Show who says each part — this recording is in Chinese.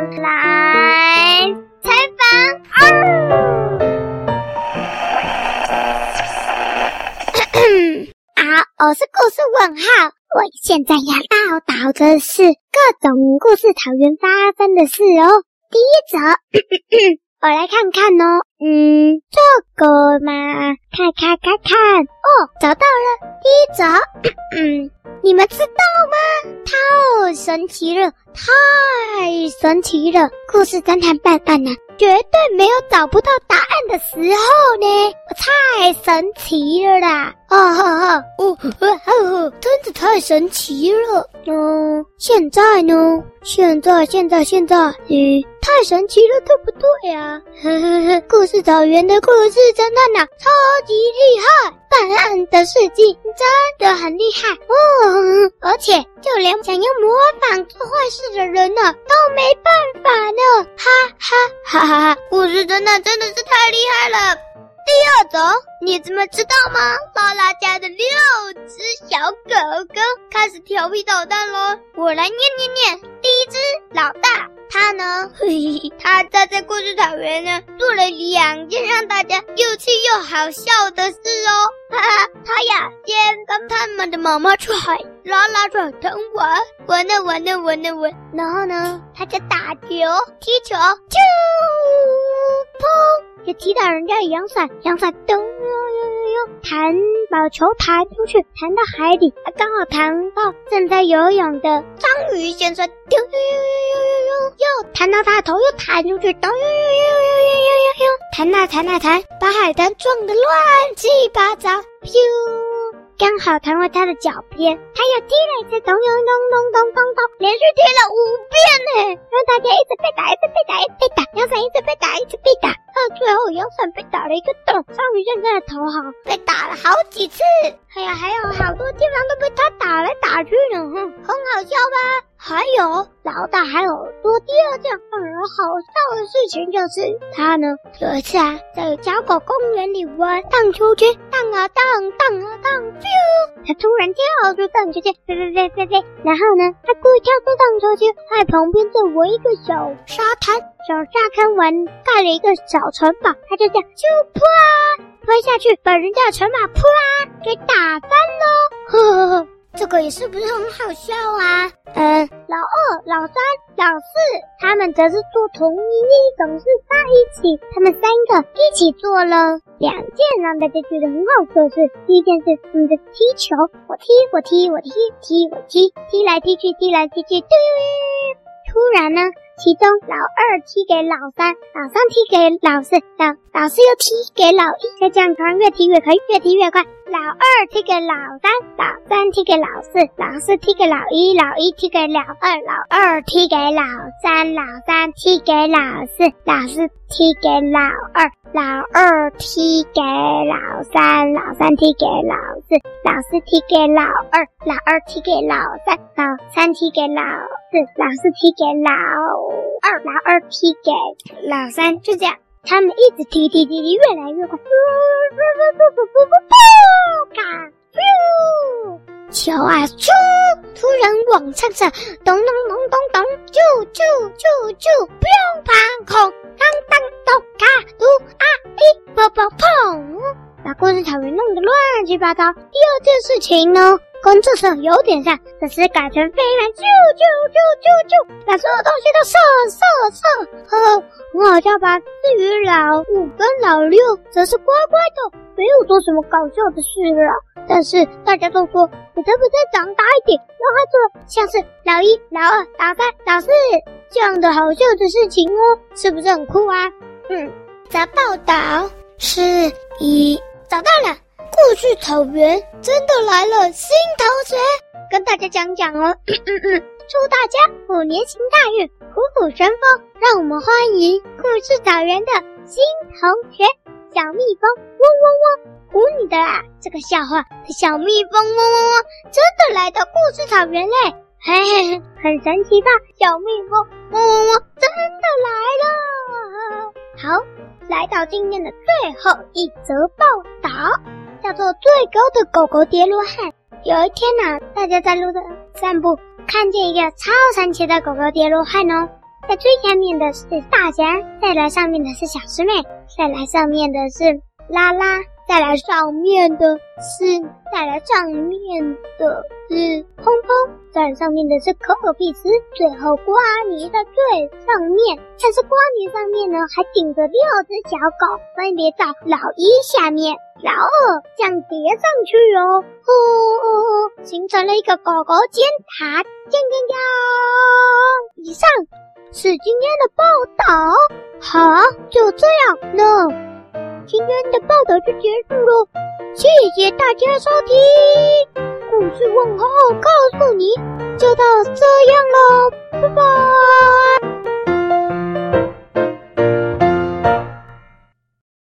Speaker 1: 来采访。啊，我是故事问号。我现在要报道的是各种故事草原发生的事哦。第一则。我来看看哦，嗯，这个嘛，看看看看，哦，找到了，第一则，嗯，你们知道吗？太神奇了，太神奇了！故事侦探办案呢，绝对没有找不到答案的时候呢，太神奇了啦！啊哈哈，哦，哦，真的太神奇了。嗯，现在呢？现在，现在，现在，嗯？太神奇了，对不对呀？呵呵呵，故事草原的故事侦探呐，超级厉害，办案的事迹真的很厉害哦。而且就连想要模仿做坏事的人呢，都没办法呢。哈哈哈哈哈！故事侦探真的是太厉害了。第二种，你怎么知道吗？拉拉家的六只小狗狗开始调皮捣蛋了。我来念念念，第一只。他呢？嘿嘿，他在这故事草原呢，做了两件让大家又气又好笑的事哦。哈哈，他呀，先跟他们的妈妈出海拉拉转腾玩，玩呢玩呢玩呢玩，然后呢，他就打球、踢球，啾，砰，就踢到人家的阳伞，阳伞咚弹把球弹出去，弹到海底，刚好弹到正在游泳的章鱼先生，丢呦呦呦呦呦呦。又弹到他头，又弹出去，丢呦呦呦呦呦呦呦呦，弹啊弹啊弹，把海滩撞得乱七八糟，咻，刚好弹回他的脚边，他又踢了一次，咚咚咚咚咚咚咚，连续踢了五遍呢，让大家一直被打，一直被打，一直被打，杨伞一直被打，一直被打，到最后杨伞被打了一个洞，章鱼现在的头好被打了好几次，哎呀，还有好多地方都被他打来打去呢，哼，很好笑吧？还有老大还有说第二件让人好笑的事情，就是他呢有一次啊在小狗公园里玩荡秋千，荡啊荡，荡啊荡，咻！他突然跳出荡秋千，飞飞飞飞飞，然后呢他故意跳出荡秋千，在旁边再围一个小沙滩，小沙滩玩盖了一个小城堡，他就这样就扑啊飞下去，把人家的城堡扑啊给打翻喽，呵呵呵。这个也是不是很好笑啊？老三、老四，他们则是做同一种事在一起。他们三个一起做了两件让大家觉得很好笑的事。第一件事，他们在踢球，我踢，我踢，我踢，踢，我踢，踢来踢去，踢来踢去，嘟。突然呢，其中老二踢给老三，老三踢给老四，老老四又踢给老一，再这样突然越踢越快，越踢越快。老二踢给老三，老三踢给老四，老四踢给老一，老一踢给老二，老二踢给老三，老三踢给老四，老四踢给老二，老二踢给老三，老三踢给老四，老四踢给老二，老二踢给老三，老三踢给老四，老四踢给老二，老二踢给老三，就这样。他们一直踢踢踢踢，越来越快，噗噗噗噗噗噗噗，嘎，咻，球啊，咻，突然往上上，咚咚咚咚咚，啾啾啾啾，砰砰空，当当咚，嘎嘟啊一，砰砰砰，把故事草原弄得乱七八糟。第二件事情呢，跟这时候有点像，只是改成飞来，啾啾啾啾啾，把所有东西都射射射，呵呵。很好笑吧？至于老五跟老六，则是乖乖的，没有做什么搞笑的事了。但是大家都说，你再不再长大一点，让他做像是老一、老二、老三、老四这样的好笑的事情哦，是不是很酷啊？嗯，找报道是一找到了，故事草原真的来了，新同学跟大家讲讲哦。嗯嗯嗯，祝大家虎年行大运，虎虎生风。让我们欢迎故事草原的新同学小蜜蜂，嗡嗡嗡！唬你的啦，这个笑话，小蜜蜂嗡嗡嗡，真的来到故事草原嘞，嘿嘿嘿，很神奇吧？小蜜蜂嗡嗡嗡，真的来了。好，来到今天的最后一则报道，叫做《最高的狗狗叠罗汉》。有一天呢、大家在路上散步，看见一个超神奇的狗狗叠罗汉哦。在最下面的是大侠，再来上面的是小师妹，再来上面的是拉拉，再来上面的是，再来上面的是砰砰，再来上面的是可可必斯，最后瓜尼在最上面，但是瓜尼上面呢还顶着六只小狗，分别在老一下面。老二这样叠上去哦，呼呼呼，形成了一个狗狗尖塔，锵锵锵。以上是今天的报道，好，就这样，了今天的报道就结束了，谢谢大家收听。故事问号告诉你，就到这样喽，拜拜。